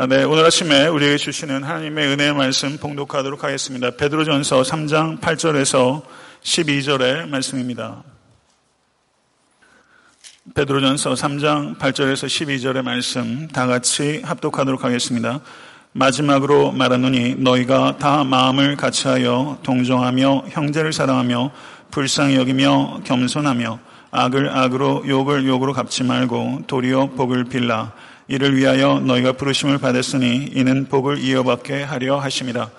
아, 네, 오늘 아침에 우리에게 주시는 하나님의 은혜의 말씀 봉독하도록 하겠습니다. 베드로전서 3장 8절에서 12절의 말씀입니다. 베드로전서 3장 8절에서 12절의 말씀 다 같이 합독하도록 하겠습니다. 마지막으로 말하노니 너희가 다 마음을 같이하여 동정하며 형제를 사랑하며 불쌍히 여기며 겸손하며 악을 악으로 욕을 욕으로 갚지 말고 도리어 복을 빌라 이를 위하여 너희가 부르심을 받았으니 이는 복을 이어받게 하려 하심이라.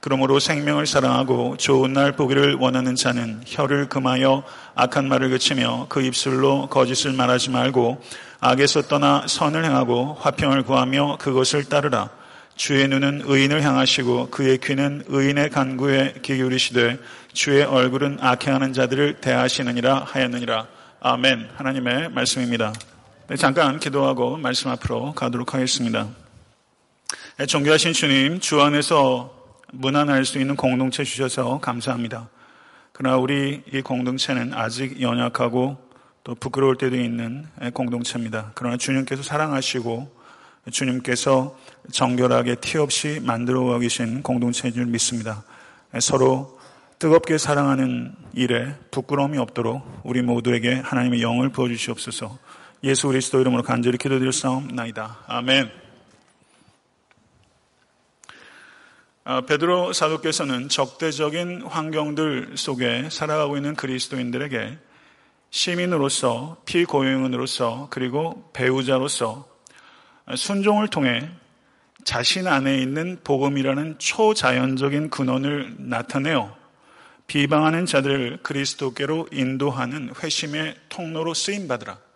그러므로 생명을 사랑하고 좋은 날 보기를 원하는 자는 혀를 금하여 악한 말을 그치며 그 입술로 거짓을 말하지 말고 악에서 떠나 선을 행하고 화평을 구하며 그것을 따르라. 주의 눈은 의인을 향하시고 그의 귀는 의인의 간구에 기울이시되 주의 얼굴은 악행하는 자들을 대하시느니라 하였느니라. 아멘. 하나님의 말씀입니다. 네, 잠깐 기도하고 말씀 앞으로 가도록 하겠습니다. 네, 존귀하신 주님, 주 안에서 무난할 수 있는 공동체 주셔서 감사합니다. 그러나 우리 이 공동체는 아직 연약하고 또 부끄러울 때도 있는 공동체입니다. 그러나 주님께서 사랑하시고 주님께서 정결하게 티 없이 만들어 계신 공동체인 줄 믿습니다. 서로 뜨겁게 사랑하는 일에 부끄러움이 없도록 우리 모두에게 하나님의 영을 부어 주시옵소서 예수 그리스도 이름으로 간절히 기도드릴 싸움나이다. 아멘. 아, 베드로 사도께서는 적대적인 환경들 속에 살아가고 있는 그리스도인들에게 시민으로서 피고용인으로서 그리고 배우자로서 순종을 통해 자신 안에 있는 복음이라는 초자연적인 근원을 나타내어 비방하는 자들을 그리스도께로 인도하는 회심의 통로로 쓰임 받으라.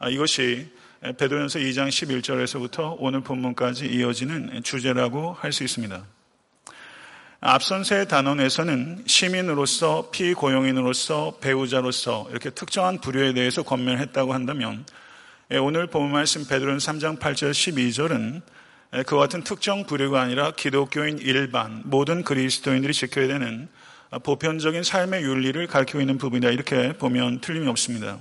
아, 이것이 베드로전서 2장 11절에서부터 오늘 본문까지 이어지는 주제라고 할 수 있습니다. 앞선 세 단원에서는 시민으로서 피고용인으로서 배우자로서 이렇게 특정한 부류에 대해서 권면했다고 한다면 오늘 본 말씀 베드로는 3장 8절 12절은 그와 같은 특정 부류가 아니라 기독교인 일반 모든 그리스도인들이 지켜야 되는 보편적인 삶의 윤리를 가르치고 있는 부분이다 이렇게 보면 틀림이 없습니다.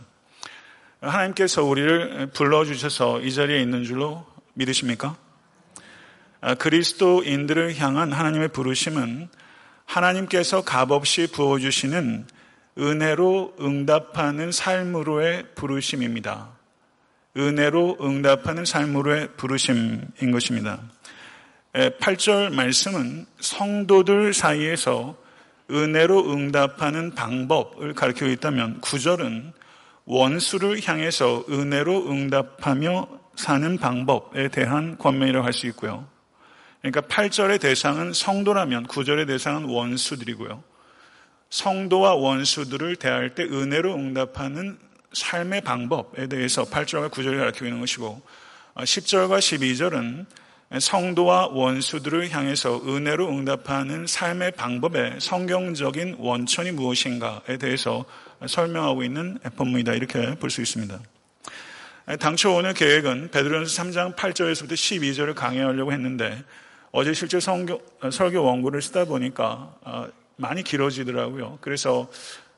하나님께서 우리를 불러주셔서 이 자리에 있는 줄로 믿으십니까? 아, 그리스도인들을 향한 하나님의 부르심은 하나님께서 값없이 부어주시는 은혜로 응답하는 삶으로의 부르심입니다. 은혜로 응답하는 삶으로의 부르심인 것입니다. 8절 말씀은 성도들 사이에서 은혜로 응답하는 방법을 가르치고 있다면 9절은 원수를 향해서 은혜로 응답하며 사는 방법에 대한 권면이라고 할 수 있고요. 그러니까 8절의 대상은 성도라면 9절의 대상은 원수들이고요. 성도와 원수들을 대할 때 은혜로 응답하는 삶의 방법에 대해서 8절과 9절이 가르치고 있는 것이고 10절과 어, 12절은 성도와 원수들을 향해서 은혜로 응답하는 삶의 방법의 성경적인 원천이 무엇인가에 대해서 설명하고 있는 본문이다 이렇게 볼 수 있습니다. 당초 오늘 계획은 베드로전서 3장 8절에서부터 12절을 강의하려고 했는데 어제 실제 성교, 설교 원고를 쓰다 보니까 어, 많이 길어지더라고요. 그래서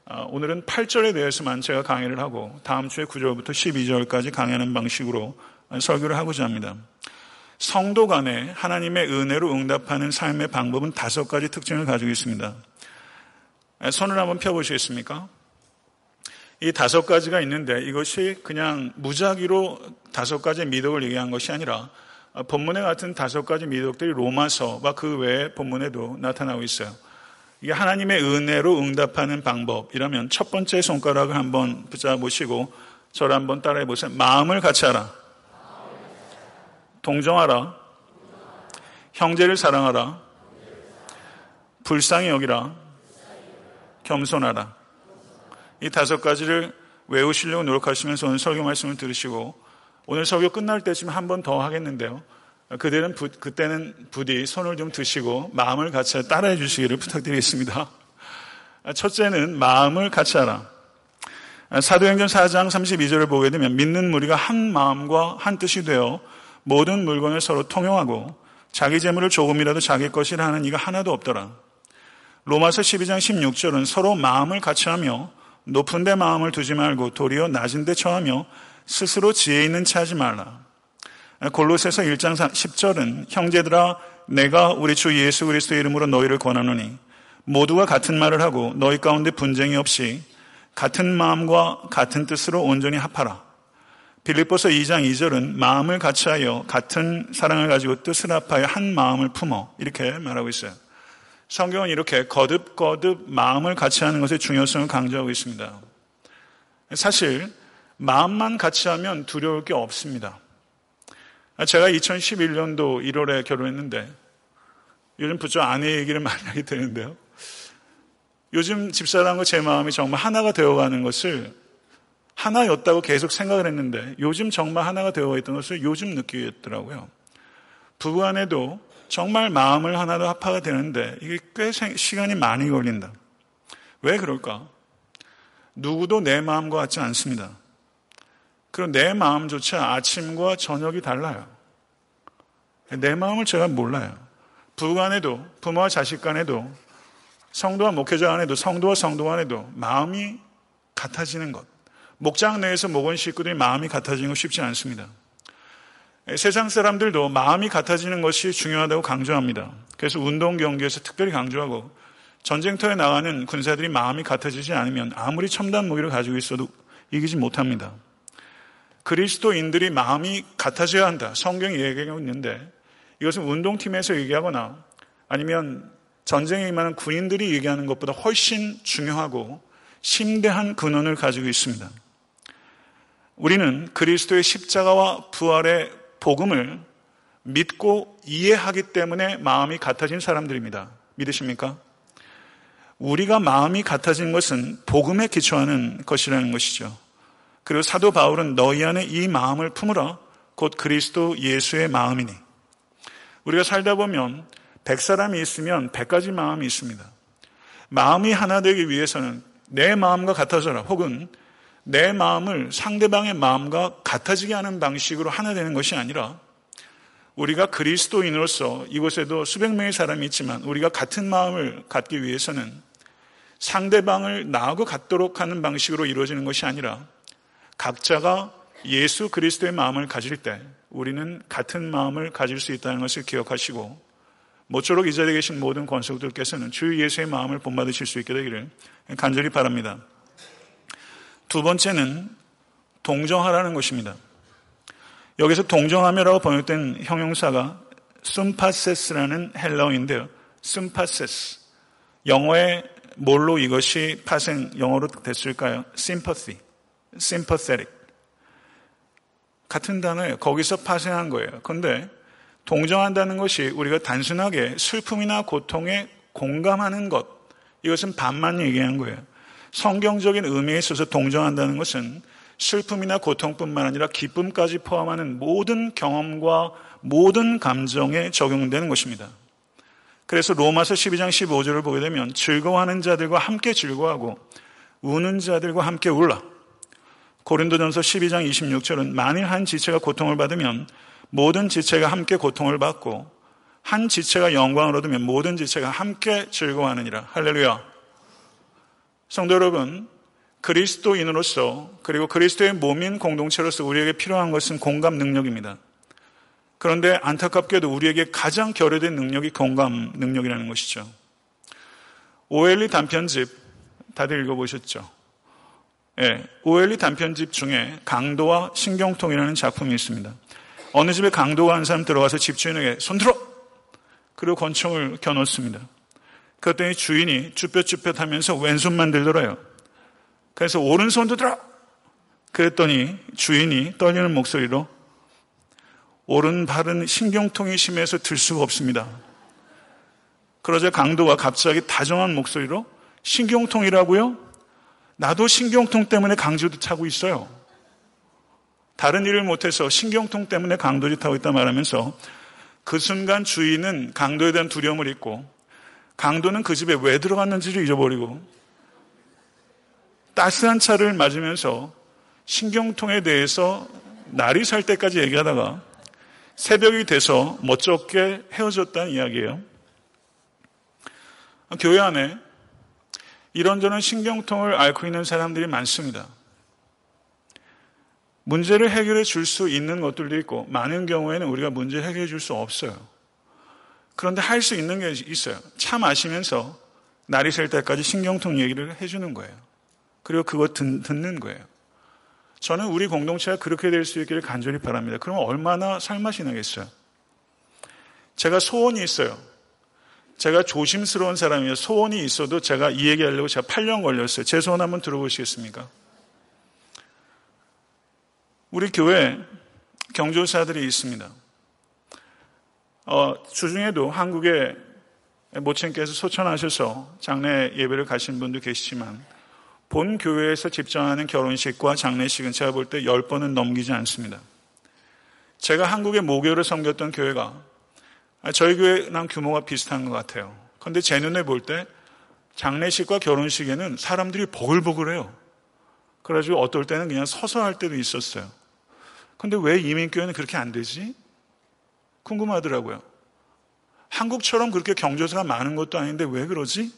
어, 오늘은 8절에 대해서만 제가 강의를 하고 다음 주에 9절부터 12절까지 강의하는 방식으로 설교를 하고자 합니다. 성도 간에 하나님의 은혜로 응답하는 삶의 방법은 다섯 가지 특징을 가지고 있습니다. 손을 한번 펴보시겠습니까? 이 다섯 가지가 있는데 이것이 그냥 무작위로 다섯 가지의 미덕을 얘기한 것이 아니라 본문에 같은 다섯 가지 미덕들이 로마서와 그 외의 본문에도 나타나고 있어요. 이게 하나님의 은혜로 응답하는 방법이라면 첫 번째 손가락을 한번 붙잡으시고 저를 한번 따라해 보세요. 마음을 같이 하라. 동정하라. 형제를 사랑하라. 불쌍히 여기라. 겸손하라. 이 다섯 가지를 외우시려고 노력하시면서 오늘 설교 말씀을 들으시고 오늘 설교 끝날 때쯤 한 번 더 하겠는데요. 그대는 부, 그때는 부디 손을 좀 드시고 마음을 같이 따라해 주시기를 부탁드리겠습니다. 첫째는 마음을 같이 하라. 사도행전 4장 32절을 보게 되면 믿는 무리가 한 마음과 한 뜻이 되어 모든 물건을 서로 통용하고 자기 재물을 조금이라도 자기 것이라 하는 이가 하나도 없더라. 로마서 12장 16절은 서로 마음을 같이 하며 높은 데 마음을 두지 말고 도리어 낮은 데 처하며 스스로 지혜 있는 체 하지 말라. 골로새서 1장 10절은 형제들아 내가 우리 주 예수 그리스도의 이름으로 너희를 권하노니 모두가 같은 말을 하고 너희 가운데 분쟁이 없이 같은 마음과 같은 뜻으로 온전히 합하라. 빌립보서 2장 2절은 마음을 같이하여 같은 사랑을 가지고 뜻을 합하여 한 마음을 품어 이렇게 말하고 있어요. 성경은 이렇게 거듭거듭 마음을 같이 하는 것의 중요성을 강조하고 있습니다. 사실 마음만 같이 하면 두려울 게 없습니다. 제가 2011년도 1월에 결혼했는데 요즘 부쩍 아내 얘기를 많이 하게 되는데요. 요즘 집사람과 제 마음이 정말 하나가 되어가는 것을 하나였다고 계속 생각을 했는데 요즘 정말 하나가 되어 있던 것을 요즘 느끼겠더라고요. 부부 안에도 정말 마음을 하나로 합화가 되는데 이게 꽤 시간이 많이 걸린다. 왜 그럴까? 누구도 내 마음과 같지 않습니다. 그리고 내 마음조차 아침과 저녁이 달라요. 내 마음을 제가 몰라요. 부부 간에도, 부모와 자식 간에도, 성도와 목회자 간에도, 성도와 성도 간에도 마음이 같아지는 것. 목장 내에서 목원 식구들이 마음이 같아지는 것 쉽지 않습니다. 세상 사람들도 마음이 같아지는 것이 중요하다고 강조합니다. 그래서 운동 경기에서 특별히 강조하고 전쟁터에 나가는 군사들이 마음이 같아지지 않으면 아무리 첨단 무기를 가지고 있어도 이기지 못합니다. 그리스도인들이 마음이 같아져야 한다. 성경이 얘기하고 있는데 이것은 운동팀에서 얘기하거나 아니면 전쟁에 임하는 군인들이 얘기하는 것보다 훨씬 중요하고 심대한 근원을 가지고 있습니다. 우리는 그리스도의 십자가와 부활의 복음을 믿고 이해하기 때문에 마음이 같아진 사람들입니다. 믿으십니까? 우리가 마음이 같아진 것은 복음에 기초하는 것이라는 것이죠. 그리고 사도 바울은 너희 안에 이 마음을 품으라 곧 그리스도 예수의 마음이니. 우리가 살다 보면 백 사람이 있으면 백 가지 마음이 있습니다. 마음이 하나 되기 위해서는 내 마음과 같아져라 혹은 내 마음을 상대방의 마음과 같아지게 하는 방식으로 하나 되는 것이 아니라 우리가 그리스도인으로서 이곳에도 수백 명의 사람이 있지만 우리가 같은 마음을 갖기 위해서는 상대방을 나하고 같도록 하는 방식으로 이루어지는 것이 아니라 각자가 예수 그리스도의 마음을 가질 때 우리는 같은 마음을 가질 수 있다는 것을 기억하시고 모쪼록 이 자리에 계신 모든 권속들께서는 주 예수의 마음을 본받으실 수 있게 되기를 간절히 바랍니다. 두 번째는 동정하라는 것입니다. 여기서 동정하며라고 번역된 형용사가 숨파세스라는 헬라어인데요. 숨파세스. 영어의 뭘로 이것이 파생 영어로 됐을까요? sympathy, sympathetic. 같은 단어예요. 거기서 파생한 거예요. 그런데 동정한다는 것이 우리가 단순하게 슬픔이나 고통에 공감하는 것, 이것은 반만 얘기한 거예요. 성경적인 의미에 있어서 동정한다는 것은 슬픔이나 고통뿐만 아니라 기쁨까지 포함하는 모든 경험과 모든 감정에 적용되는 것입니다. 그래서 로마서 12장 15절을 보게 되면 즐거워하는 자들과 함께 즐거워하고 우는 자들과 함께 울라. 고린도전서 12장 26절은 만일 한 지체가 고통을 받으면 모든 지체가 함께 고통을 받고 한 지체가 영광을 얻으면 모든 지체가 함께 즐거워하느니라. 할렐루야. 성도 여러분, 그리스도인으로서 그리고 그리스도의 몸인 공동체로서 우리에게 필요한 것은 공감 능력입니다. 그런데 안타깝게도 우리에게 가장 결여된 능력이 공감 능력이라는 것이죠. 오엘리 단편집 다들 읽어보셨죠? 예, 오엘리 단편집 중에 강도와 신경통이라는 작품이 있습니다. 어느 집에 강도가 한 사람 들어가서 집주인에게 손들어! 그리고 권총을 겨놓습니다. 그랬더니 주인이 쭈뼛쭈뼛 하면서 왼손만 들더라요. 그래서 오른손도 들어! 그랬더니 주인이 떨리는 목소리로 오른발은 신경통이 심해서 들 수가 없습니다. 그러자 강도가 갑자기 다정한 목소리로 신경통이라고요? 나도 신경통 때문에 강조도 타고 있어요. 다른 일을 못해서 신경통 때문에 강도짓 하고 있다 말하면서 그 순간 주인은 강도에 대한 두려움을 잊고 강도는 그 집에 왜 들어갔는지를 잊어버리고 따스한 차를 맞으면서 신경통에 대해서 날이 살 때까지 얘기하다가 새벽이 돼서 멋쩍게 헤어졌다는 이야기예요. 교회 안에 이런저런 신경통을 앓고 있는 사람들이 많습니다. 문제를 해결해 줄 수 있는 것들도 있고 많은 경우에는 우리가 문제 해결해 줄 수 없어요. 그런데 할 수 있는 게 있어요. 차 마시면서 날이 셀 때까지 신경통 얘기를 해주는 거예요. 그리고 그거 듣, 는 거예요. 저는 우리 공동체가 그렇게 될 수 있기를 간절히 바랍니다. 그러면 얼마나 살맛이 나겠어요. 제가 소원이 있어요. 제가 조심스러운 사람이에요. 소원이 있어도 제가 이 얘기하려고 제가 8년 걸렸어요. 제 소원 한번 들어보시겠습니까? 우리 교회 경조사들이 있습니다. 어, 주중에도 한국에 모친께서 소천하셔서 장례 예배를 가신 분도 계시지만 본 교회에서 집정하는 결혼식과 장례식은 제가 볼때 10번은 넘기지 않습니다. 제가 한국의 모교를 섬겼던 교회가 저희 교회랑 규모가 비슷한 것 같아요. 그런데 제 눈에 볼 때 장례식과 결혼식에는 사람들이 보글보글해요. 그래가지고 어떨 때는 그냥 서서 할 때도 있었어요. 근데 왜 이민교회는 그렇게 안 되지? 궁금하더라고요. 한국처럼 그렇게 경조사가 많은 것도 아닌데 왜 그러지?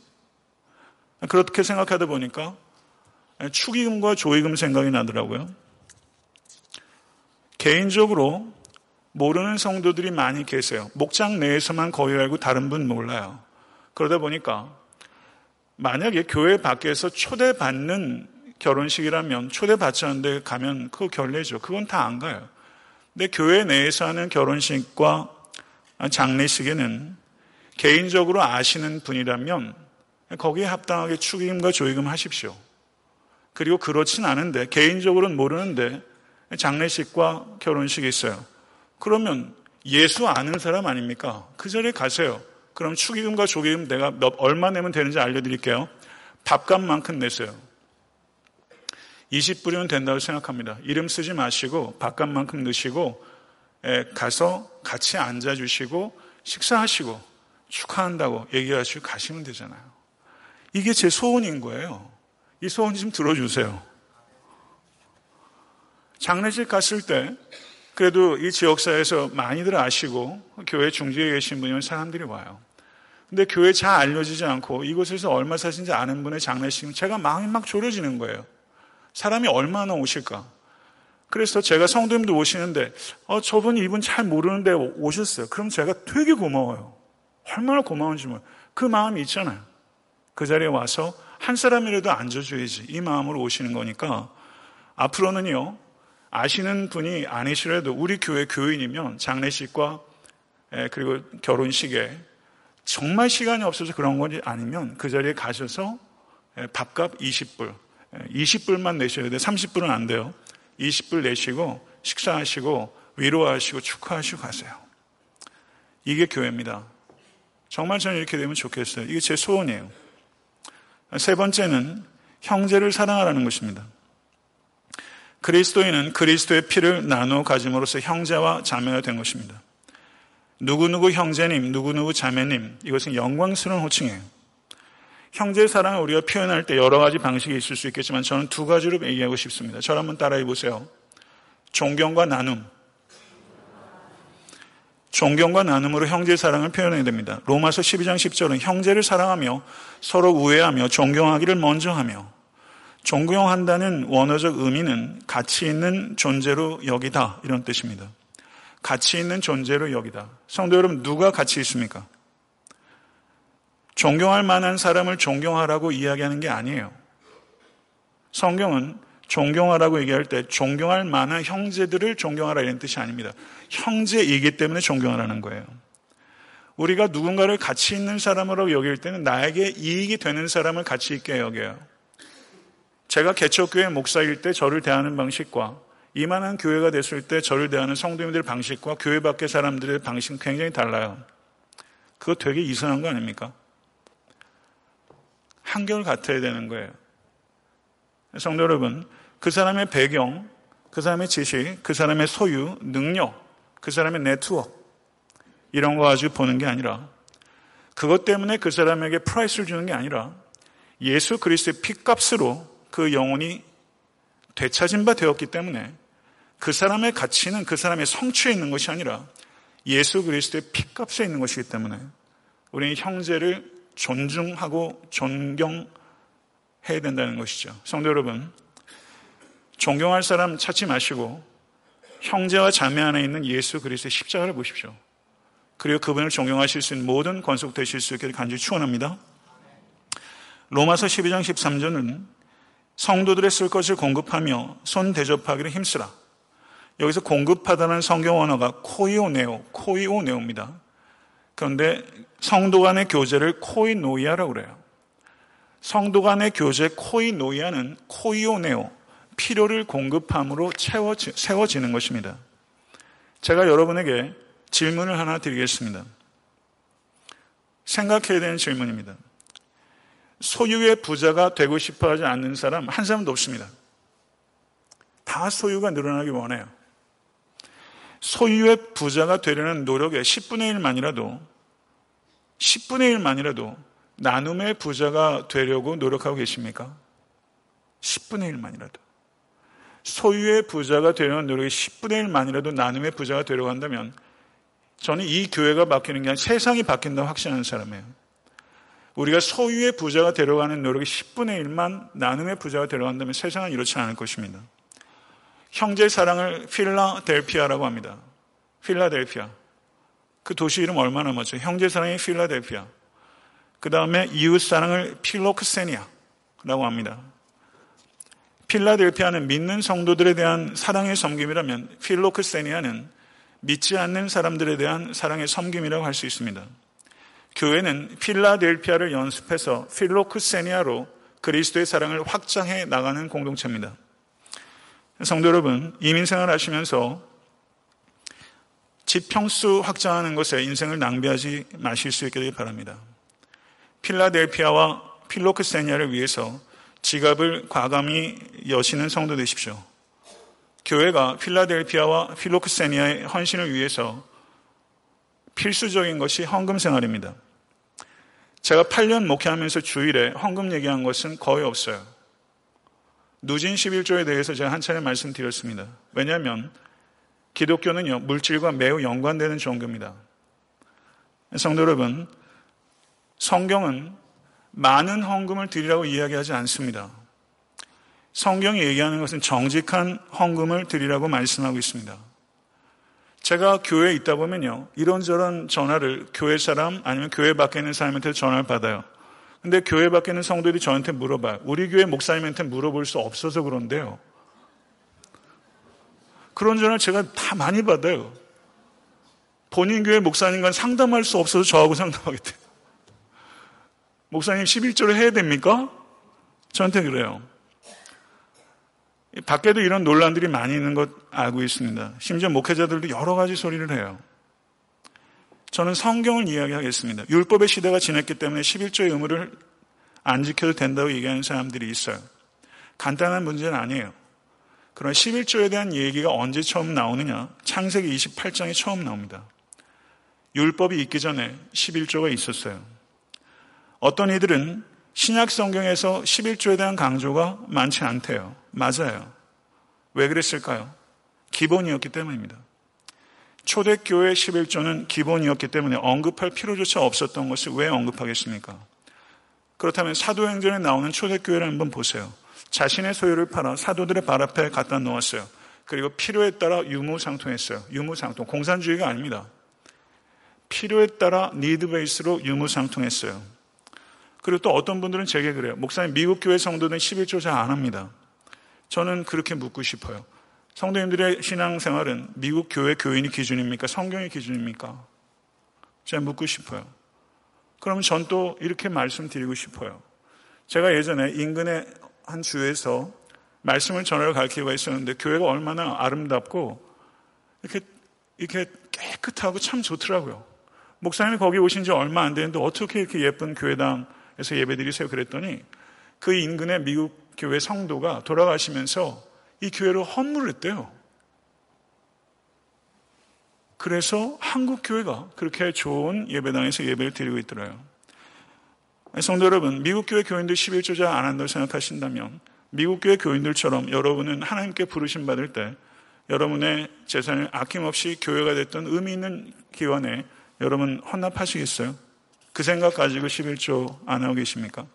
그렇게 생각하다 보니까 축의금과 조의금 생각이 나더라고요. 개인적으로 모르는 성도들이 많이 계세요. 목장 내에서만 거의 알고 다른 분 몰라요. 그러다 보니까 만약에 교회 밖에서 초대받는 결혼식이라면 초대받지 않는데 가면 그거 결례죠. 그건 다 안 가요. 근데 교회 내에서 하는 결혼식과 장례식에는 개인적으로 아시는 분이라면 거기에 합당하게 축의금과 조의금 하십시오. 그리고 그렇진 않은데 개인적으로는 모르는데 장례식과 결혼식이 있어요. 그러면 예수 아는 사람 아닙니까? 그 자리에 가세요. 그럼 축의금과 조의금 내가 몇, 얼마 내면 되는지 알려드릴게요. 밥값만큼 내세요. 20불이면 된다고 생각합니다. 이름 쓰지 마시고 밥값만큼 넣으시고 가서 같이 앉아주시고 식사하시고 축하한다고 얘기하시고 가시면 되잖아요. 이게 제 소원인 거예요. 이 소원 좀 들어주세요. 장례식 갔을 때 그래도 이 지역사에서 많이들 아시고 교회 중지에 계신 분이면 사람들이 와요. 근데 교회 잘 알려지지 않고 이곳에서 얼마 사신지 아는 분의 장례식은 제가 마음이 막 졸여지는 거예요. 사람이 얼마나 오실까? 그래서 제가 성도님들 오시는데, 어, 저분이 이분 잘 모르는데 오셨어요. 그럼 제가 되게 고마워요. 얼마나 고마운지 몰라요. 그 마음이 있잖아요. 그 자리에 와서 한 사람이라도 앉아줘야지. 이 마음으로 오시는 거니까, 앞으로는요, 아시는 분이 아니시라도 우리 교회 교인이면 장례식과 그리고 결혼식에 정말 시간이 없어서 그런 건지 아니면 그 자리에 가셔서 밥값 20불, 20불만 내셔야 돼요. 30불은 안 돼요. 20불 내시고 식사하시고 위로하시고 축하하시고 가세요. 이게 교회입니다. 정말 저는 이렇게 되면 좋겠어요. 이게 제 소원이에요. 세 번째는 형제를 사랑하라는 것입니다. 그리스도인은 그리스도의 피를 나누어 가짐으로써 형제와 자매가 된 것입니다. 누구누구 형제님, 누구누구 자매님, 이것은 영광스러운 호칭이에요. 형제 사랑을 우리가 표현할 때 여러 가지 방식이 있을 수 있겠지만 저는 두 가지로 얘기하고 싶습니다. 저를 한번 따라해 보세요. 존경과 나눔. 존경과 나눔으로 형제 사랑을 표현해야 됩니다. 로마서 12장 10절은 형제를 사랑하며 서로 우애하며 존경하기를 먼저 하며 존경한다는 원어적 의미는 가치 있는 존재로 여기다 이런 뜻입니다. 가치 있는 존재로 여기다. 성도 여러분 누가 가치 있습니까? 존경할 만한 사람을 존경하라고 이야기하는 게 아니에요. 성경은 존경하라고 얘기할 때 존경할 만한 형제들을 존경하라 이런 뜻이 아닙니다. 형제이기 때문에 존경하라는 거예요. 우리가 누군가를 가치 있는 사람으로 여길 때는 나에게 이익이 되는 사람을 가치 있게 여겨요. 제가 개척교회 목사일 때 저를 대하는 방식과 이만한 교회가 됐을 때 저를 대하는 성도님들 방식과 교회 밖의 사람들의 방식은 굉장히 달라요. 그거 되게 이상한 거 아닙니까? 한결 같아야 되는 거예요. 성도 여러분, 그 사람의 배경, 그 사람의 지식, 그 사람의 소유, 능력, 그 사람의 네트워크, 이런 거 가지고 보는 게 아니라, 그것 때문에 그 사람에게 price를 주는 게 아니라, 예수 그리스도의 피값으로 그 영혼이 되찾은 바 되었기 때문에 그 사람의 가치는 그 사람의 성취에 있는 것이 아니라 예수 그리스도의 피값에 있는 것이기 때문에 우리는 형제를 존중하고 존경해야 된다는 것이죠. 성도 여러분, 존경할 사람 찾지 마시고 형제와 자매 안에 있는 예수 그리스도의 십자가를 보십시오. 그리고 그분을 존경하실 수 있는 모든 권속 되실 수 있게 간절히 축원합니다. 로마서 12장 13절은 성도들의 쓸 것을 공급하며 손 대접하기를 힘쓰라. 여기서 공급하다는 성경 언어가 코이오네오, 코이오네오입니다. 그런데 성도 간의 교제를 코이노이아라고 그래요. 성도 간의 교제 코이노이아는 코이오네오, 필요를 공급함으로 채워지, 세워지는 것입니다. 제가 여러분에게 질문을 하나 드리겠습니다. 생각해야 되는 질문입니다. 소유의 부자가 되고 싶어 하지 않는 사람 한 사람도 없습니다. 다 소유가 늘어나기 원해요. 소유의 부자가 되려는 노력의 10분의 1만이라도 10분의 1만이라도 나눔의 부자가 되려고 노력하고 계십니까? 10분의 1만이라도. 소유의 부자가 되려는 노력의 10분의 1만이라도 나눔의 부자가 되려고 한다면 저는 이 교회가 바뀌는 게 아니라 세상이 바뀐다고 확신하는 사람이에요. 우리가 소유의 부자가 되려가는 노력이 10분의 1만 나눔의 부자가 되려간다면 세상은 이렇지 않을 것입니다. 형제 사랑을 필라델피아라고 합니다. 필라델피아. 그 도시 이름 얼마나 멋져 형제 사랑이 필라델피아. 그 다음에 이웃 사랑을 필로크세니아라고 합니다. 필라델피아는 믿는 성도들에 대한 사랑의 섬김이라면 필로크세니아는 믿지 않는 사람들에 대한 사랑의 섬김이라고 할 수 있습니다. 교회는 필라델피아를 연습해서 필로크세니아로 그리스도의 사랑을 확장해 나가는 공동체입니다. 성도 여러분, 이민생활 하시면서 지평수 확장하는 것에 인생을 낭비하지 마실 수 있게 되길 바랍니다. 필라델피아와 필로크세니아를 위해서 지갑을 과감히 여시는 성도 되십시오. 교회가 필라델피아와 필로크세니아의 헌신을 위해서 필수적인 것이 헌금 생활입니다. 제가 8년 목회하면서 주일에 헌금 얘기한 것은 거의 없어요. 누진 11조에 대해서 제가 한 차례 말씀드렸습니다. 왜냐하면 기독교는요, 물질과 매우 연관되는 종교입니다. 성도 여러분, 성경은 많은 헌금을 드리라고 이야기하지 않습니다. 성경이 얘기하는 것은 정직한 헌금을 드리라고 말씀하고 있습니다. 제가 교회에 있다 보면요. 이런저런 전화를 교회 사람 아니면 교회 밖에 있는 사람한테 전화를 받아요. 근데 교회 밖에 있는 성도들이 저한테 물어봐요. 우리 교회 목사님한테 물어볼 수 없어서 그런데요. 그런 전화를 제가 다 많이 받아요. 본인 교회 목사님과 상담할 수 없어서 저하고 상담하겠대요. 목사님 11조를 해야 됩니까? 저한테 그래요. 밖에도 이런 논란들이 많이 있는 것 알고 있습니다. 심지어 목회자들도 여러 가지 소리를 해요. 저는 성경을 이야기하겠습니다. 율법의 시대가 지났기 때문에 11조의 의무를 안 지켜도 된다고 얘기하는 사람들이 있어요. 간단한 문제는 아니에요. 그러나 11조에 대한 얘기가 언제 처음 나오느냐? 창세기 28장에 처음 나옵니다. 율법이 있기 전에 11조가 있었어요. 어떤 이들은 신약 성경에서 11조에 대한 강조가 많지 않대요. 맞아요. 왜 그랬을까요? 기본이었기 때문입니다. 초대교회 11조는 기본이었기 때문에 언급할 필요조차 없었던 것을 왜 언급하겠습니까? 그렇다면 사도행전에 나오는 초대교회를 한번 보세요. 자신의 소유를 팔아 사도들의 발 앞에 갖다 놓았어요. 그리고 필요에 따라 유무상통했어요. 유무상통. 공산주의가 아닙니다. 필요에 따라 니드 베이스로 유무상통했어요. 그리고 또 어떤 분들은 제게 그래요. 목사님, 미국 교회 성도는 11조 잘 안 합니다. 저는 그렇게 묻고 싶어요. 성도님들의 신앙생활은 미국 교회 교인이 기준입니까? 성경이 기준입니까? 제가 묻고 싶어요. 그러면 전또 이렇게 말씀드리고 싶어요. 제가 예전에 인근의 한 주에서 말씀을 전하러 갈 기회가 있었는데 교회가 얼마나 아름답고 이렇게 이렇게 깨끗하고 참 좋더라고요. 목사님이 거기 오신 지 얼마 안 되는데 어떻게 이렇게 예쁜 교회당에서 예배드리세요? 그랬더니 그 인근의 미국 교회 성도가 돌아가시면서 이 교회를 헌물했대요. 그래서 한국 교회가 그렇게 좋은 예배당에서 예배를 드리고 있더라요. 성도 여러분, 미국 교회 교인들 11조자 안 한다고 생각하신다면 미국 교회 교인들처럼 여러분은 하나님께 부르심 받을 때 여러분의 재산을 아낌없이 교회가 됐던 의미 있는 기관에 여러분 헌납하시겠어요? 그 생각 가지고 11조 안 하고 계십니까?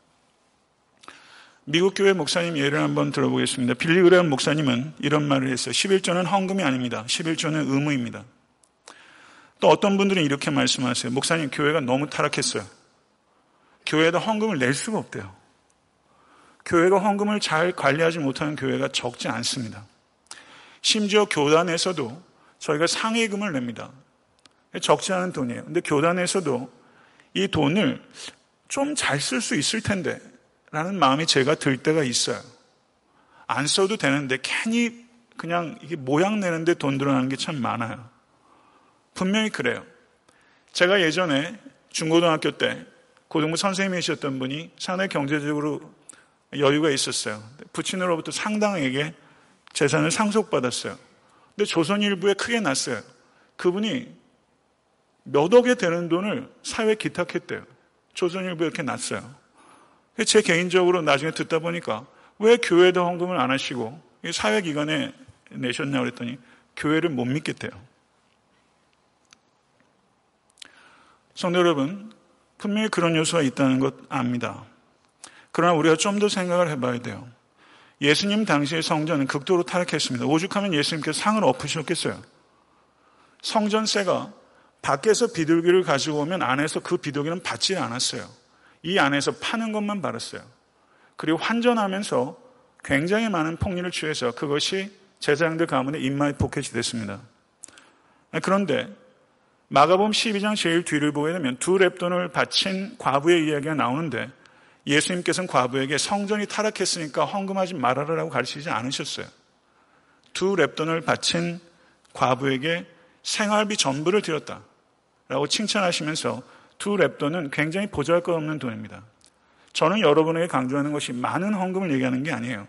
미국 교회 목사님 예를 한번 들어보겠습니다. 빌리 그레엄 목사님은 이런 말을 했어요. 11조는 헌금이 아닙니다. 11조는 의무입니다. 또 어떤 분들은 이렇게 말씀하세요. 목사님, 교회가 너무 타락했어요. 교회에다 헌금을 낼 수가 없대요. 교회가 헌금을 잘 관리하지 못하는 교회가 적지 않습니다. 심지어 교단에서도 저희가 상해금을 냅니다. 적지 않은 돈이에요. 근데 교단에서도 이 돈을 좀 잘 쓸 수 있을 텐데 라는 마음이 제가 들 때가 있어요. 안 써도 되는데 괜히 그냥 이게 모양 내는데 돈 들어가는 게 참 많아요. 분명히 그래요. 제가 예전에 중고등학교 때 고등부 선생님이셨던 분이 상당히 경제적으로 여유가 있었어요. 부친으로부터 상당하게 재산을 상속받았어요. 근데 조선일보에 크게 났어요. 그분이 몇 억에 되는 돈을 사회에 기탁했대요. 조선일보에 이렇게 났어요. 제 개인적으로 나중에 듣다 보니까 왜 교회도 헌금을 안 하시고 사회기관에 내셨냐고 그랬더니 교회를 못 믿겠대요. 성도 여러분, 분명히 그런 요소가 있다는 것 압니다. 그러나 우리가 좀 더 생각을 해봐야 돼요. 예수님 당시의 성전은 극도로 타락했습니다. 오죽하면 예수님께서 상을 엎으셨겠어요. 성전세가 밖에서 비둘기를 가지고 오면 안에서 그 비둘기는 받지 않았어요. 이 안에서 파는 것만 받았어요. 그리고 환전하면서 굉장히 많은 폭리를 취해서 그것이 제사장들 가문의 입마의 포켓이 됐습니다. 그런데 마가복음 12장 제일 뒤를 보게 되면 두 랩돈을 바친 과부의 이야기가 나오는데 예수님께서는 과부에게 성전이 타락했으니까 헌금하지 말아라라고 가르치지 않으셨어요. 두 랩돈을 바친 과부에게 생활비 전부를 드렸다 라고 칭찬하시면서 두 랩돈은 굉장히 보잘 것 없는 돈입니다. 저는 여러분에게 강조하는 것이 많은 헌금을 얘기하는 게 아니에요.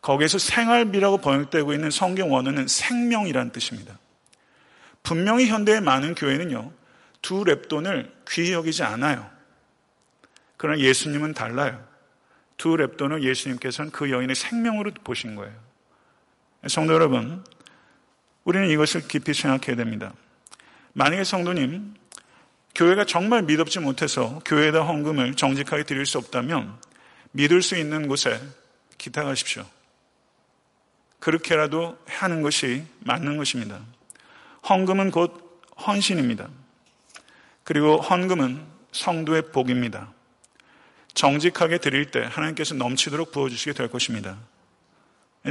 거기에서 생활비라고 번역되고 있는 성경 원어는 생명이라는 뜻입니다. 분명히 현대의 많은 교회는요, 두 랩돈을 귀히 여기지 않아요. 그러나 예수님은 달라요. 두 랩돈을 예수님께서는 그 여인의 생명으로 보신 거예요. 성도 여러분, 우리는 이것을 깊이 생각해야 됩니다. 만약에 성도님, 교회가 정말 믿업지 못해서 교회에다 헌금을 정직하게 드릴 수 없다면 믿을 수 있는 곳에 기탁하십시오. 그렇게라도 하는 것이 맞는 것입니다. 헌금은 곧 헌신입니다. 그리고 헌금은 성도의 복입니다. 정직하게 드릴 때 하나님께서 넘치도록 부어주시게 될 것입니다.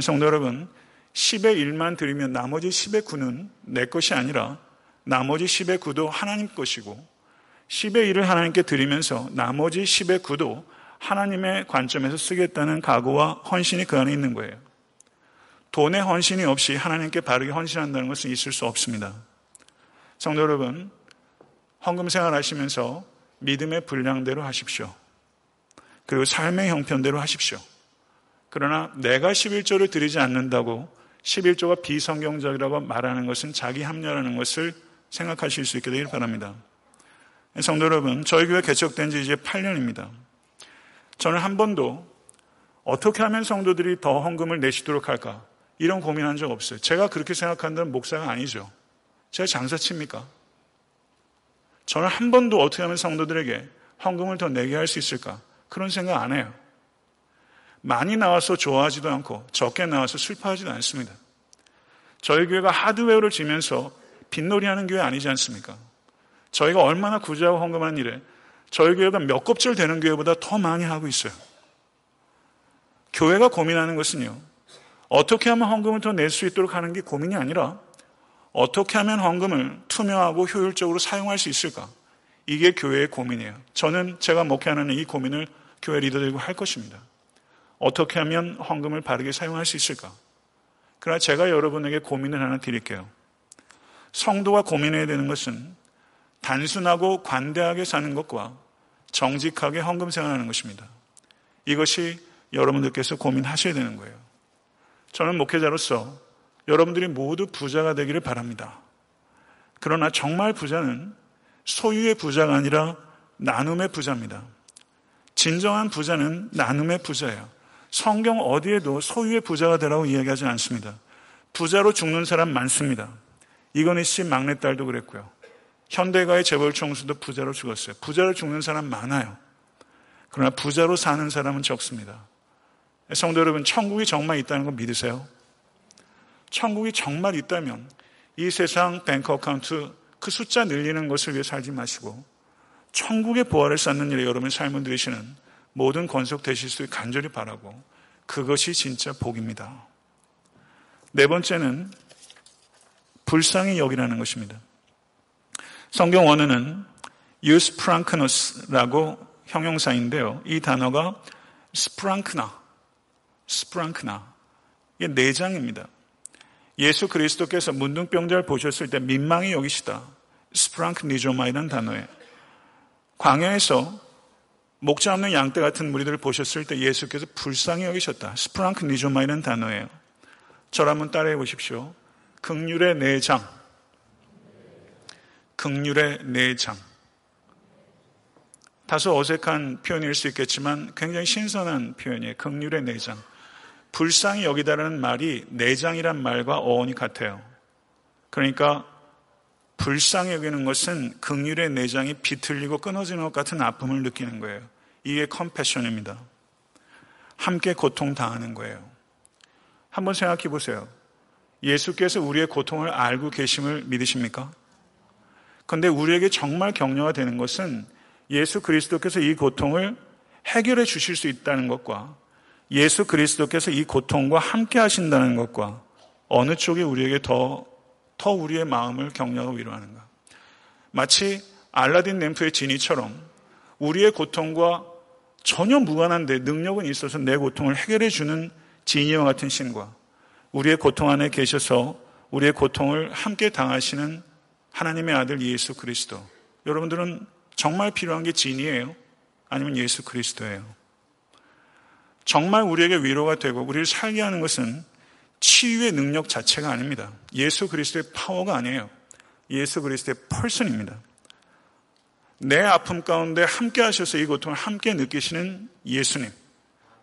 성도 여러분, 10의 1만 드리면 나머지 10의 9는 내 것이 아니라 나머지 10의 9도 하나님 것이고 10의 1을 하나님께 드리면서 나머지 10의 9도 하나님의 관점에서 쓰겠다는 각오와 헌신이 그 안에 있는 거예요. 돈의 헌신이 없이 하나님께 바르게 헌신한다는 것은 있을 수 없습니다. 성도 여러분, 헌금 생활 하시면서 믿음의 분량대로 하십시오. 그리고 삶의 형편대로 하십시오. 그러나 내가 11조를 드리지 않는다고 11조가 비성경적이라고 말하는 것은 자기 합리라는 것을 생각하실 수 있게 되길 바랍니다. 성도 여러분, 저희 교회 개척된 지 이제 8년입니다. 저는 한 번도 어떻게 하면 성도들이 더 헌금을 내시도록 할까? 이런 고민한 적 없어요. 제가 그렇게 생각한다는 목사가 아니죠. 제가 장사칩니까? 저는 한 번도 어떻게 하면 성도들에게 헌금을 더 내게 할 수 있을까? 그런 생각 안 해요. 많이 나와서 좋아하지도 않고 적게 나와서 슬퍼하지도 않습니다. 저희 교회가 하드웨어를 지면서 빈놀이 하는 교회 아니지 않습니까? 저희가 얼마나 구제하고 헌금하는 일에 저희 교회가 몇 곱절 되는 교회보다 더 많이 하고 있어요. 교회가 고민하는 것은요. 어떻게 하면 헌금을 더 낼 수 있도록 하는 게 고민이 아니라 어떻게 하면 헌금을 투명하고 효율적으로 사용할 수 있을까? 이게 교회의 고민이에요. 저는 제가 목회하는 이 고민을 교회 리더들과 할 것입니다. 어떻게 하면 헌금을 바르게 사용할 수 있을까? 그러나 제가 여러분에게 고민을 하나 드릴게요. 성도가 고민해야 되는 것은 단순하고 관대하게 사는 것과 정직하게 헌금 생활하는 것입니다. 이것이 여러분들께서 고민하셔야 되는 거예요. 저는 목회자로서 여러분들이 모두 부자가 되기를 바랍니다. 그러나 정말 부자는 소유의 부자가 아니라 나눔의 부자입니다. 진정한 부자는 나눔의 부자예요. 성경 어디에도 소유의 부자가 되라고 이야기하지 않습니다. 부자로 죽는 사람 많습니다. 이건희 씨 막내딸도 그랬고요. 현대가의 재벌 총수도 부자로 죽었어요. 부자로 죽는 사람 많아요. 그러나 부자로 사는 사람은 적습니다. 성도 여러분, 천국이 정말 있다는 거 믿으세요? 천국이 정말 있다면 이 세상 bank account 그 숫자 늘리는 것을 위해 살지 마시고 천국의 보화를 쌓는 일에 여러분 삶을 들이시는 모든 권속 되실 수 간절히 바라고 그것이 진짜 복입니다. 네 번째는 불쌍히 여기라는 것입니다. 성경 원어는 유스 프랑크노스라고 형용사인데요. 이 단어가 스프랑크나, 스프랑크나. 이게 내장입니다. 예수 그리스도께서 문둥병자를 보셨을 때 민망히 여기시다. 스프랑크 니조마이라는 단어에 광야에서 목자 없는 양떼 같은 무리들을 보셨을 때 예수께서 불쌍히 여기셨다. 스프랑크 니조마이라는 단어예요. 저를 한번 따라해 보십시오. 극률의 내장. 극률의 내장. 다소 어색한 표현일 수 있겠지만 굉장히 신선한 표현이에요. 극률의 내장. 불쌍히 여기다라는 말이 내장이란 말과 어원이 같아요. 그러니까 불쌍히 여기는 것은 극률의 내장이 비틀리고 끊어지는 것 같은 아픔을 느끼는 거예요. 이게 컴패션입니다. 함께 고통 당하는 거예요. 한번 생각해 보세요. 예수께서 우리의 고통을 알고 계심을 믿으십니까? 그런데 우리에게 정말 격려가 되는 것은 예수 그리스도께서 이 고통을 해결해 주실 수 있다는 것과 예수 그리스도께서 이 고통과 함께 하신다는 것과 어느 쪽이 우리에게 더, 더 우리의 마음을 격려하고 위로하는가. 마치 알라딘 램프의 진이처럼 우리의 고통과 전혀 무관한데 능력은 있어서 내 고통을 해결해 주는 진이와 같은 신과 우리의 고통 안에 계셔서 우리의 고통을 함께 당하시는 하나님의 아들 예수 그리스도. 여러분들은 정말 필요한 게 진이에요? 아니면 예수 그리스도예요? 정말 우리에게 위로가 되고 우리를 살게 하는 것은 치유의 능력 자체가 아닙니다. 예수 그리스도의 파워가 아니에요. 예수 그리스도의 펄슨입니다. 내 아픔 가운데 함께 하셔서 이 고통을 함께 느끼시는 예수님.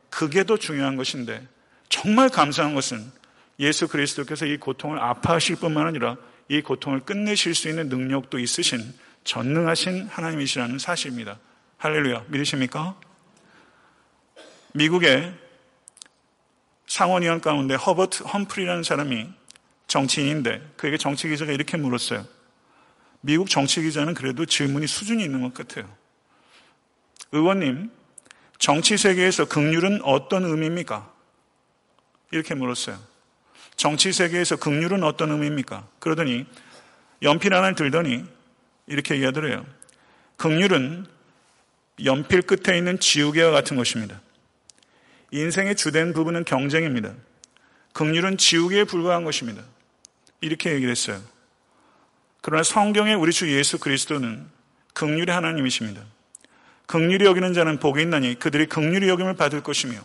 그게 더 중요한 것인데 정말 감사한 것은 예수 그리스도께서 이 고통을 아파하실 뿐만 아니라 이 고통을 끝내실 수 있는 능력도 있으신 전능하신 하나님이시라는 사실입니다. 할렐루야. 믿으십니까? 미국의 상원의원 가운데 허버트 험프리라는 사람이 정치인인데 그에게 정치 기자가 이렇게 물었어요. 미국 정치 기자는 그래도 질문이 수준이 있는 것 같아요. 의원님, 정치 세계에서 극률은 어떤 의미입니까? 이렇게 물었어요. 정치 세계에서 극률은 어떤 의미입니까? 그러더니 연필 하나를 들더니 이렇게 얘기하더래요. 극률은 연필 끝에 있는 지우개와 같은 것입니다. 인생의 주된 부분은 경쟁입니다. 극률은 지우개에 불과한 것입니다. 이렇게 얘기를 했어요. 그러나 성경의 우리 주 예수 그리스도는 극률의 하나님이십니다. 극률이 여기는 자는 복이 있나니 그들이 극률이 여김을 받을 것이며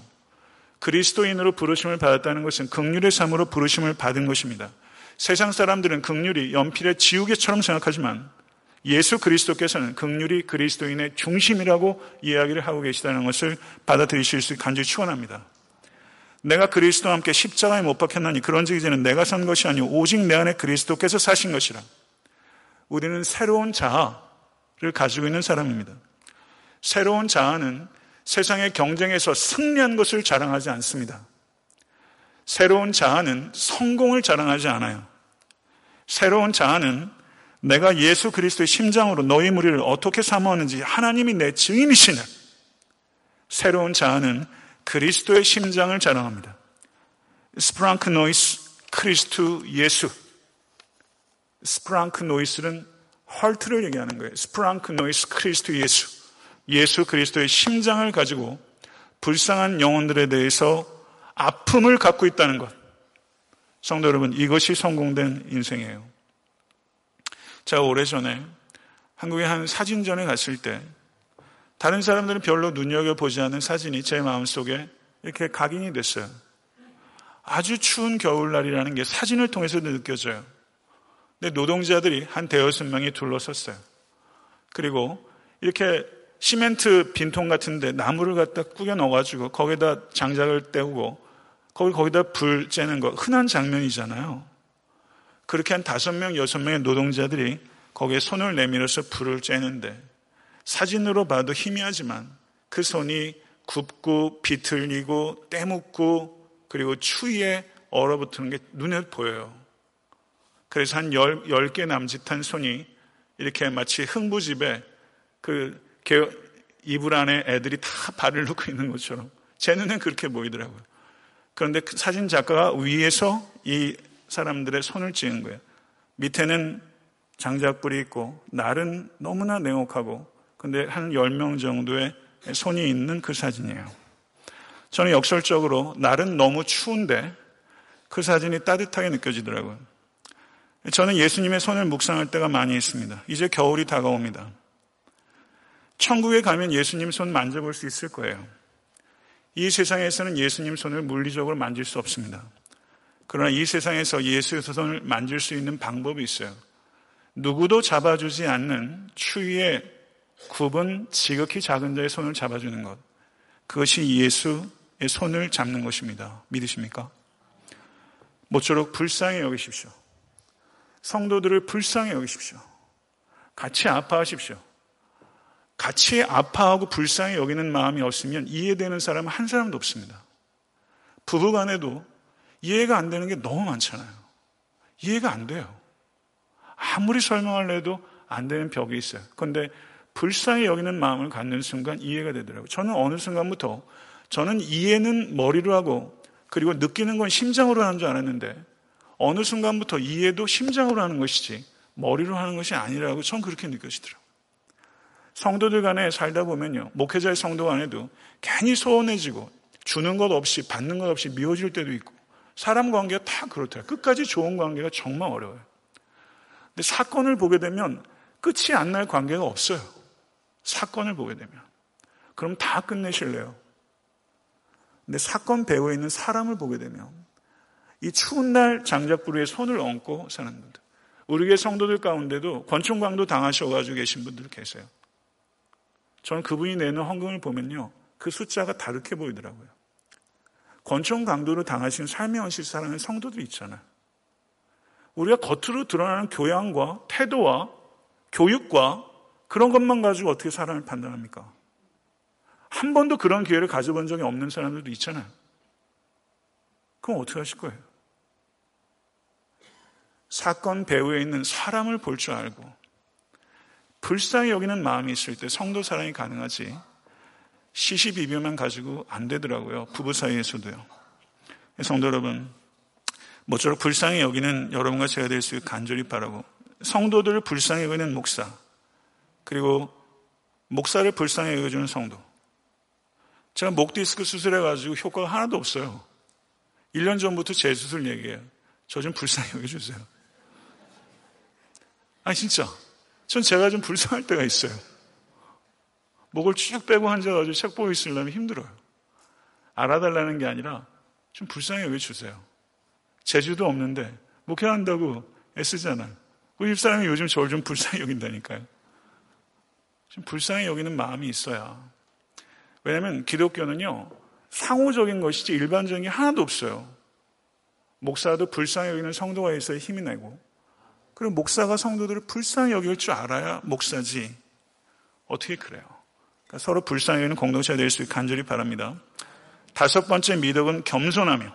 그리스도인으로 부르심을 받았다는 것은 극률의 삶으로 부르심을 받은 것입니다. 세상 사람들은 극률이 연필의 지우개처럼 생각하지만 예수 그리스도께서는 극률이 그리스도인의 중심이라고 이야기를 하고 계시다는 것을 받아들이실 수 간절히 축원합니다. 내가 그리스도와 함께 십자가에 못 박혔나니 그런즉 이제는 내가 산 것이 아니오 오직 내 안에 그리스도께서 사신 것이라. 우리는 새로운 자아를 가지고 있는 사람입니다. 새로운 자아는 세상의 경쟁에서 승리한 것을 자랑하지 않습니다. 새로운 자아는 성공을 자랑하지 않아요. 새로운 자아는 내가 예수 그리스도의 심장으로 너희 무리를 어떻게 사모하는지 하나님이 내 증인이시는 새로운 자아는 그리스도의 심장을 자랑합니다. σπλάγχνοις Χριστοῦ 예수. σπλάγχνοις는 heart를 얘기하는 거예요. σπλάγχνοις Χριστοῦ 예수. 예수 그리스도의 심장을 가지고 불쌍한 영혼들에 대해서 아픔을 갖고 있다는 것. 성도 여러분, 이것이 성공된 인생이에요. 제가 오래전에 한국의 한 사진전에 갔을 때 다른 사람들은 별로 눈여겨보지 않은 사진이 제 마음속에 이렇게 각인이 됐어요. 아주 추운 겨울날이라는 게 사진을 통해서도 느껴져요. 근데 노동자들이 한 대여섯 명이 둘러섰어요. 그리고 이렇게 시멘트 빈통 같은데 나무를 갖다 꾸겨 넣어가지고 거기다 장작을 때우고 거기 거기다 불 쬐는 거 흔한 장면이잖아요. 그렇게 한 다섯 명, 여섯 명의 노동자들이 거기에 손을 내밀어서 불을 쬐는데 사진으로 봐도 희미하지만 그 손이 굽고 비틀리고 때묻고 그리고 추위에 얼어붙는 게 눈에 보여요. 그래서 한 열, 열 개 남짓한 손이 이렇게 마치 흥부집에 그 이불 안에 애들이 다 발을 놓고 있는 것처럼 제 눈엔 그렇게 보이더라고요. 그런데 그 사진 작가가 위에서 이 사람들의 손을 찍은 거예요. 밑에는 장작불이 있고 날은 너무나 냉혹하고 근데 한 10명 정도의 손이 있는 그 사진이에요. 저는 역설적으로 날은 너무 추운데 그 사진이 따뜻하게 느껴지더라고요. 저는 예수님의 손을 묵상할 때가 많이 있습니다. 이제 겨울이 다가옵니다. 천국에 가면 예수님 손 만져볼 수 있을 거예요. 이 세상에서는 예수님 손을 물리적으로 만질 수 없습니다. 그러나 이 세상에서 예수의 손을 만질 수 있는 방법이 있어요. 누구도 잡아주지 않는 추위에 굽은 지극히 작은 자의 손을 잡아주는 것. 그것이 예수의 손을 잡는 것입니다. 믿으십니까? 모쪼록 불쌍히 여기십시오. 성도들을 불쌍히 여기십시오. 같이 아파하십시오. 같이 아파하고 불쌍히 여기는 마음이 없으면 이해되는 사람은 한 사람도 없습니다. 부부 간에도 이해가 안 되는 게 너무 많잖아요. 이해가 안 돼요. 아무리 설명하려 해도 안 되는 벽이 있어요. 그런데 불쌍히 여기는 마음을 갖는 순간 이해가 되더라고요. 저는 어느 순간부터 저는 이해는 머리로 하고 그리고 느끼는 건 심장으로 하는 줄 알았는데 어느 순간부터 이해도 심장으로 하는 것이지 머리로 하는 것이 아니라고 전 그렇게 느껴지더라고요. 성도들 간에 살다 보면요. 목회자의 성도 간에도 괜히 소원해지고 주는 것 없이 받는 것 없이 미워질 때도 있고 사람 관계가 다 그렇더라고요. 끝까지 좋은 관계가 정말 어려워요. 근데 사건을 보게 되면 끝이 안 날 관계가 없어요. 사건을 보게 되면. 그럼 다 끝내실래요? 근데 사건 배후에 있는 사람을 보게 되면 이 추운 날 장작불 에 손을 얹고 사는 분들. 우리 의 성도들 가운데도 권총광도 당하셔가지고 계신 분들 계세요. 저는 그분이 내는 헌금을 보면요. 그 숫자가 다르게 보이더라고요. 권총 강도로 당하신 삶의 현실 사랑의 성도들 있잖아요. 우리가 겉으로 드러나는 교양과 태도와 교육과 그런 것만 가지고 어떻게 사람을 판단합니까? 한 번도 그런 기회를 가져본 적이 없는 사람들도 있잖아요. 그럼 어떻게 하실 거예요? 사건 배후에 있는 사람을 볼 줄 알고 불쌍히 여기는 마음이 있을 때 성도 사랑이 가능하지 시시비비만 가지고 안 되더라고요. 부부 사이에서도요. 성도 여러분, 모쪼록 불쌍히 여기는 여러분과 제가 될 수 있게 간절히 바라고 성도들을 불쌍히 여기는 목사 그리고 목사를 불쌍히 여겨주는 성도 제가 목 디스크 수술해가지고 효과가 하나도 없어요. 1년 전부터 재수술 얘기해요. 저 좀 불쌍히 여겨주세요. 아니 진짜 전 제가 좀 불쌍할 때가 있어요. 목을 쭉 빼고 앉아가지고 책 보고 있으려면 힘들어요. 알아달라는 게 아니라 좀 불쌍히 여겨주세요. 재주도 없는데 목회한다고 애쓰잖아요. 우리 집사람이 요즘 저를 좀 불쌍히 여긴다니까요. 좀 불쌍히 여기는 마음이 있어야. 왜냐하면 기독교는요 상호적인 것이지 일반적인 게 하나도 없어요. 목사도 불쌍히 여기는 성도가 있어야 힘이 나고 그리고 목사가 성도들을 불쌍히 여길 줄 알아야 목사지. 어떻게 그래요? 그러니까 서로 불쌍히 여기는 공동체가 될 수 있게 간절히 바랍니다. 다섯 번째 미덕은 겸손하며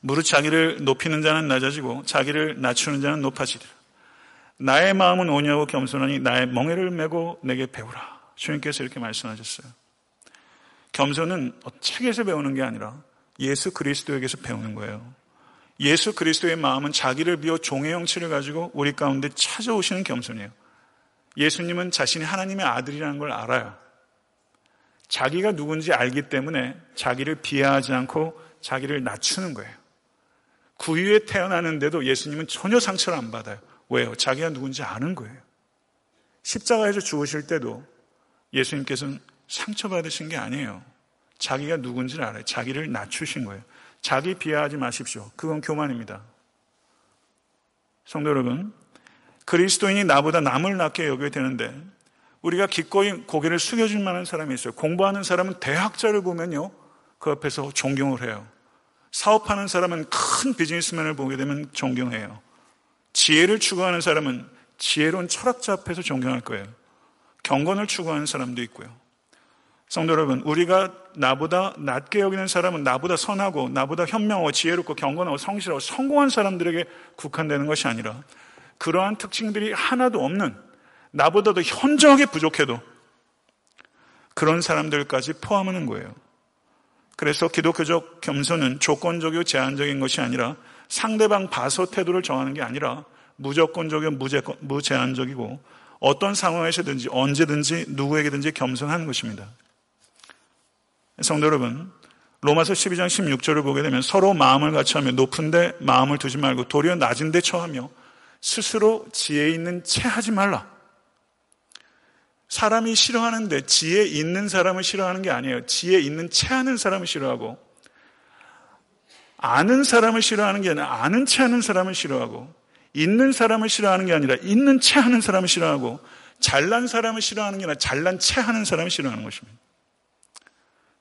무릇 자기를 높이는 자는 낮아지고 자기를 낮추는 자는 높아지리라. 나의 마음은 오냐고 겸손하니 나의 멍에를 메고 내게 배우라. 주님께서 이렇게 말씀하셨어요. 겸손은 책에서 배우는 게 아니라 예수 그리스도에게서 배우는 거예요. 예수 그리스도의 마음은 자기를 비워 종의 형체를 가지고 우리 가운데 찾아오시는 겸손이에요. 예수님은 자신이 하나님의 아들이라는 걸 알아요. 자기가 누군지 알기 때문에 자기를 비하하지 않고 자기를 낮추는 거예요. 구유에 태어나는데도 예수님은 전혀 상처를 안 받아요. 왜요? 자기가 누군지 아는 거예요. 십자가에서 죽으실 때도 예수님께서는 상처받으신 게 아니에요. 자기가 누군지를 알아요. 자기를 낮추신 거예요. 자기 비하하지 마십시오. 그건 교만입니다. 성도 여러분, 그리스도인이 나보다 남을 낮게 여겨야 되는데 우리가 기꺼이 고개를 숙여줄 만한 사람이 있어요. 공부하는 사람은 대학자를 보면요. 그 앞에서 존경을 해요. 사업하는 사람은 큰 비즈니스맨을 보게 되면 존경해요. 지혜를 추구하는 사람은 지혜로운 철학자 앞에서 존경할 거예요. 경건을 추구하는 사람도 있고요. 성도 여러분, 우리가 나보다 낮게 여기는 사람은 나보다 선하고 나보다 현명하고 지혜롭고 경건하고 성실하고 성공한 사람들에게 국한되는 것이 아니라 그러한 특징들이 하나도 없는 나보다도 현저하게 부족해도 그런 사람들까지 포함하는 거예요. 그래서 기독교적 겸손은 조건적이고 제한적인 것이 아니라 상대방 봐서 태도를 정하는 게 아니라 무조건적이고 무제한적이고 어떤 상황에서든지 언제든지 누구에게든지 겸손하는 것입니다. 성도 여러분, 로마서 12장 16절을 보게 되면 서로 마음을 같이 하며 높은데 마음을 두지 말고 도리어 낮은데 처하며 스스로 지혜 있는 채 하지 말라. 사람이 싫어하는데 지혜 있는 사람을 싫어하는 게 아니에요. 지혜 있는 채 하는 사람을 싫어하고 아는 사람을 싫어하는 게 아니라 아는 채 하는 사람을 싫어하고 있는 사람을 싫어하는 게 아니라 있는 채 하는 사람을 싫어하고 잘난 사람을 싫어하는 게 아니라 잘난 채 하는 사람을 싫어하는 것입니다.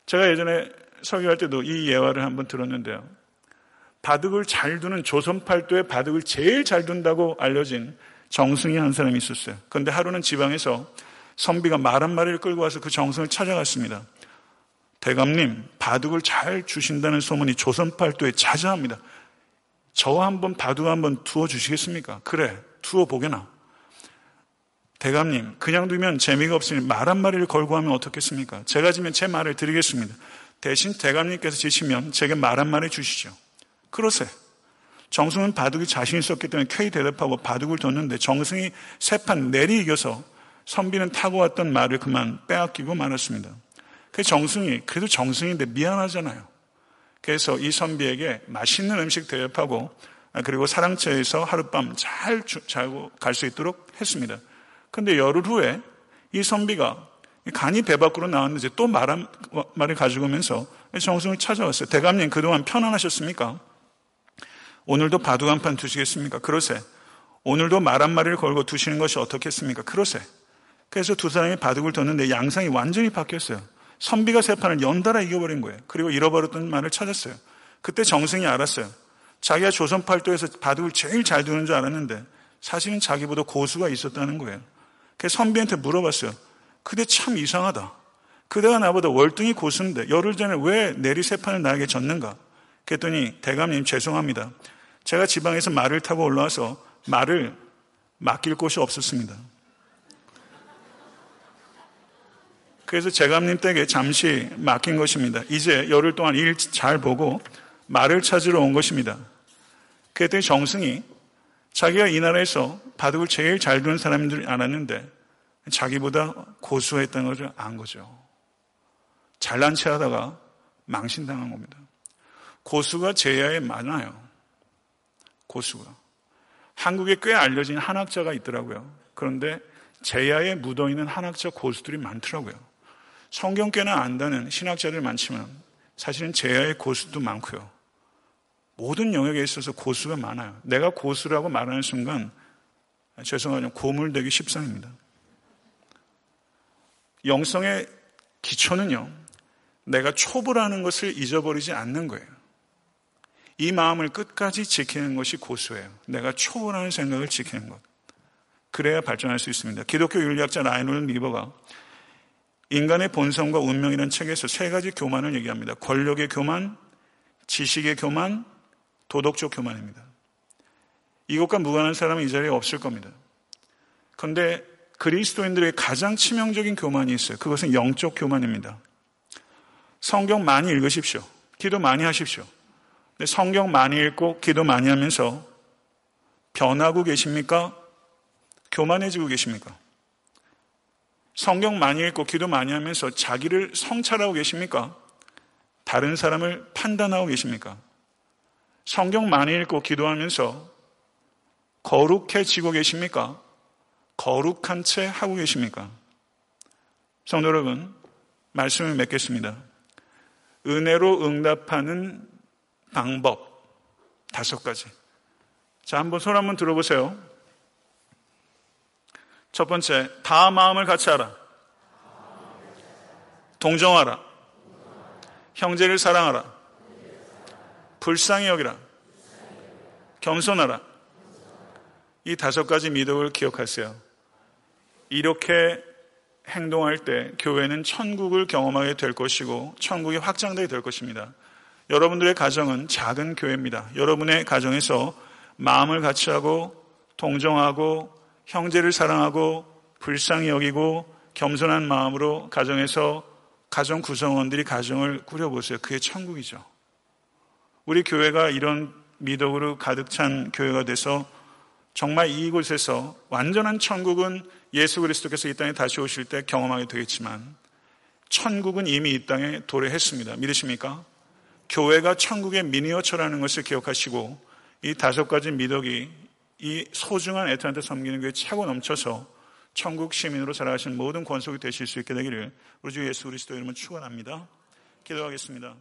제가 예전에 설교할 때도 이 예화를 한번 들었는데요. 바둑을 잘 두는 조선팔도에 바둑을 제일 잘 둔다고 알려진 정승이 한 사람이 있었어요. 그런데 하루는 지방에서 선비가 말 한 마리를 끌고 와서 그 정승을 찾아갔습니다. 대감님, 바둑을 잘 주신다는 소문이 조선팔도에 자자합니다. 저 한번 바둑 한번 두어 주시겠습니까? 그래, 두어 보게나. 대감님, 그냥 두면 재미가 없으니 말 한 마리를 걸고 하면 어떻겠습니까? 제가 지면 제 말을 드리겠습니다. 대신 대감님께서 지시면 제게 말 한 마리 주시죠. 그러세요. 정승은 바둑이 자신 있었기 때문에 쾌히 대답하고 바둑을 뒀는데 정승이 세 판 내리 이겨서 선비는 타고 왔던 말을 그만 빼앗기고 말았습니다. 그 정승이 그래도 정승인데 미안하잖아요. 그래서 이 선비에게 맛있는 음식 대접하고 그리고 사랑채에서 하룻밤 잘 자고 갈 수 있도록 했습니다. 근데 열흘 후에 이 선비가 간이 배 밖으로 나왔는데 또 말, 말을 가지고 오면서 정승을 찾아왔어요. 대감님 그동안 편안하셨습니까? 오늘도 바둑 한 판 두시겠습니까? 그러세. 오늘도 말 한 마리를 걸고 두시는 것이 어떻겠습니까? 그러세. 그래서 두 사람이 바둑을 뒀는데 양상이 완전히 바뀌었어요. 선비가 세 판을 연달아 이겨버린 거예요. 그리고 잃어버렸던 말을 찾았어요. 그때 정승이 알았어요. 자기가 조선 팔도에서 바둑을 제일 잘 두는 줄 알았는데 사실은 자기보다 고수가 있었다는 거예요. 그래서 선비한테 물어봤어요. 그대 참 이상하다. 그대가 나보다 월등히 고수인데 열흘 전에 왜 내리 세 판을 나에게 졌는가? 그랬더니 대감님 죄송합니다. 제가 지방에서 말을 타고 올라와서 말을 맡길 곳이 없었습니다. 그래서 제감님 댁에 잠시 맡긴 것입니다. 이제 열흘 동안 일 잘 보고 말을 찾으러 온 것입니다. 그랬더니 정승이 자기가 이 나라에서 바둑을 제일 잘 두는 사람들이 알았는데 자기보다 고수했다는 것을 안 거죠. 잘난 체 하다가 망신당한 겁니다. 고수가 제야에 많아요. 고수가. 한국에 꽤 알려진 한학자가 있더라고요. 그런데 제야에 묻어있는 한학자 고수들이 많더라고요. 성경 꽤나 안다는 신학자들 많지만 사실은 제야의 고수도 많고요. 모든 영역에 있어서 고수가 많아요. 내가 고수라고 말하는 순간 죄송하지만 고물되기 십상입니다. 영성의 기초는요, 내가 초보라는 것을 잊어버리지 않는 거예요. 이 마음을 끝까지 지키는 것이 고수예요. 내가 초보라는 생각을 지키는 것. 그래야 발전할 수 있습니다. 기독교 윤리학자 라이놀 리버가 인간의 본성과 운명이라는 책에서 세 가지 교만을 얘기합니다. 권력의 교만, 지식의 교만, 도덕적 교만입니다. 이것과 무관한 사람은 이 자리에 없을 겁니다. 그런데 그리스도인들의 가장 치명적인 교만이 있어요. 그것은 영적 교만입니다. 성경 많이 읽으십시오. 기도 많이 하십시오. 근데 성경 많이 읽고 기도 많이 하면서 변하고 계십니까? 교만해지고 계십니까? 성경 많이 읽고 기도 많이 하면서 자기를 성찰하고 계십니까? 다른 사람을 판단하고 계십니까? 성경 많이 읽고 기도하면서 거룩해지고 계십니까? 거룩한 채 하고 계십니까? 성도 여러분, 말씀을 맺겠습니다. 은혜로 응답하는 방법 다섯 가지. 자, 한번 손 한번 들어보세요. 첫 번째, 다 마음을 같이 하라. 동정하라. 형제를 사랑하라. 불쌍히 여기라. 겸손하라. 이 다섯 가지 미덕을 기억하세요. 이렇게 행동할 때 교회는 천국을 경험하게 될 것이고 천국이 확장되게 될 것입니다. 여러분들의 가정은 작은 교회입니다. 여러분의 가정에서 마음을 같이 하고 동정하고 형제를 사랑하고 불쌍히 여기고 겸손한 마음으로 가정에서 가정 구성원들이 가정을 꾸려보세요. 그게 천국이죠. 우리 교회가 이런 미덕으로 가득 찬 교회가 돼서 정말 이곳에서 완전한 천국은 예수 그리스도께서 이 땅에 다시 오실 때 경험하게 되겠지만 천국은 이미 이 땅에 도래했습니다. 믿으십니까? 교회가 천국의 미니어처라는 것을 기억하시고 이 다섯 가지 미덕이 이 소중한 애틀란타 섬기는 교회 차고 넘쳐서 천국 시민으로 살아가신 모든 권속이 되실 수 있게 되기를 우리 주 예수 그리스도 이름은 축원합니다. 기도하겠습니다.